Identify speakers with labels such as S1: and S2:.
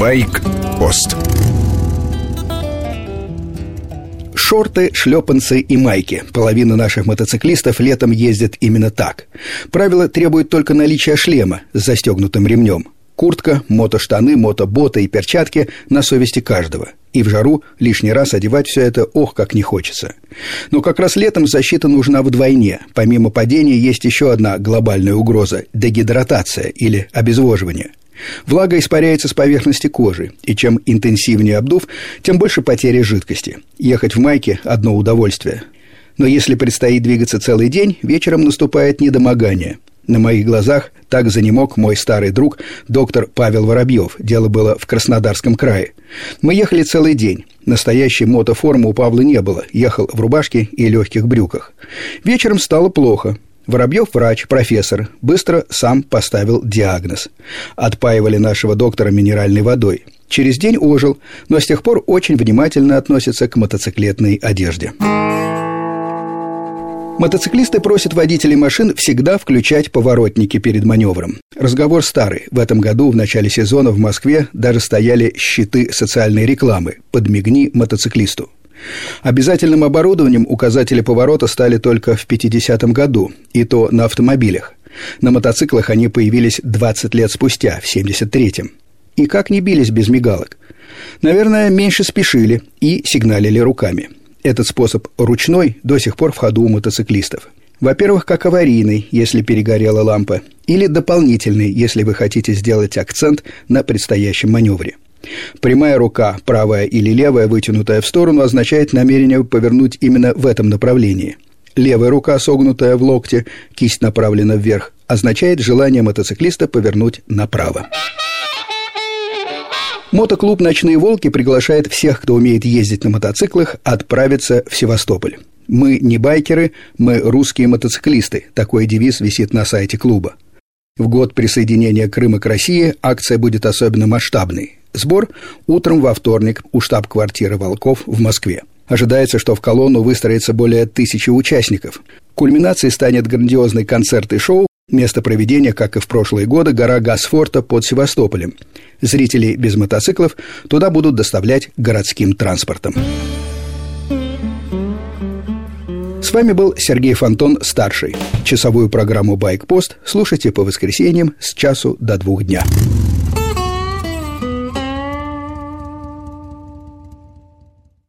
S1: Байк-пост
S2: Шорты, шлепанцы и майки. Половина наших мотоциклистов летом ездит именно так. Правило требует только наличия шлема с застегнутым ремнем. Куртка, мотоштаны, мотоботы и перчатки на совести каждого. И в жару лишний раз одевать все это ох, как не хочется. Но как раз летом защита нужна вдвойне. Помимо падения есть еще одна глобальная угроза – дегидратация или обезвоживание. Влага испаряется с поверхности кожи, и чем интенсивнее обдув, тем больше потери жидкости. Ехать в майке – одно удовольствие. Но если предстоит двигаться целый день, вечером наступает недомогание. На моих глазах так занемог мой старый друг, доктор Павел Воробьев. Дело было в Краснодарском крае. Мы ехали целый день. Настоящей мотоформы у Павла не было. Ехал в рубашке и легких брюках. Вечером стало плохо. Воробьев врач, профессор, быстро сам поставил диагноз. Отпаивали нашего доктора минеральной водой. Через день ожил, но с тех пор очень внимательно относится к мотоциклетной одежде. Мотоциклисты просят водителей машин всегда включать поворотники перед маневром. Разговор старый. В этом году в начале сезона в Москве даже стояли щиты социальной рекламы «Подмигни мотоциклисту». Обязательным оборудованием указатели поворота стали только в 50-м году, и то на автомобилях. На мотоциклах они появились 20 лет спустя, в 73-м. И как не бились без мигалок? Наверное, меньше спешили и сигналили руками. Этот способ ручной до сих пор в ходу у мотоциклистов. Во-первых, как аварийный, если перегорела лампа, или дополнительный, если вы хотите сделать акцент на предстоящем маневре. Прямая рука, правая или левая, вытянутая в сторону, означает намерение повернуть именно в этом направлении. Левая рука, согнутая в локте, кисть направлена вверх, означает желание мотоциклиста повернуть направо. Мотоклуб «Ночные волки» приглашает всех, кто умеет ездить на мотоциклах, отправиться в Севастополь. Мы не байкеры, мы русские мотоциклисты. Такой девиз висит на сайте клуба. В год присоединения Крыма к России акция будет особенно масштабной. Сбор утром во вторник у штаб-квартиры «Волков» в Москве. Ожидается, что в колонну выстроится более тысячи участников. Кульминацией станет грандиозный концерт и шоу, место проведения, как и в прошлые годы, гора Гасфорта под Севастополем. Зрителей без мотоциклов туда будут доставлять городским транспортом. С вами был Сергей Фонтон, старший. Часовую программу «Байкпост» слушайте по воскресеньям с часу до двух дня.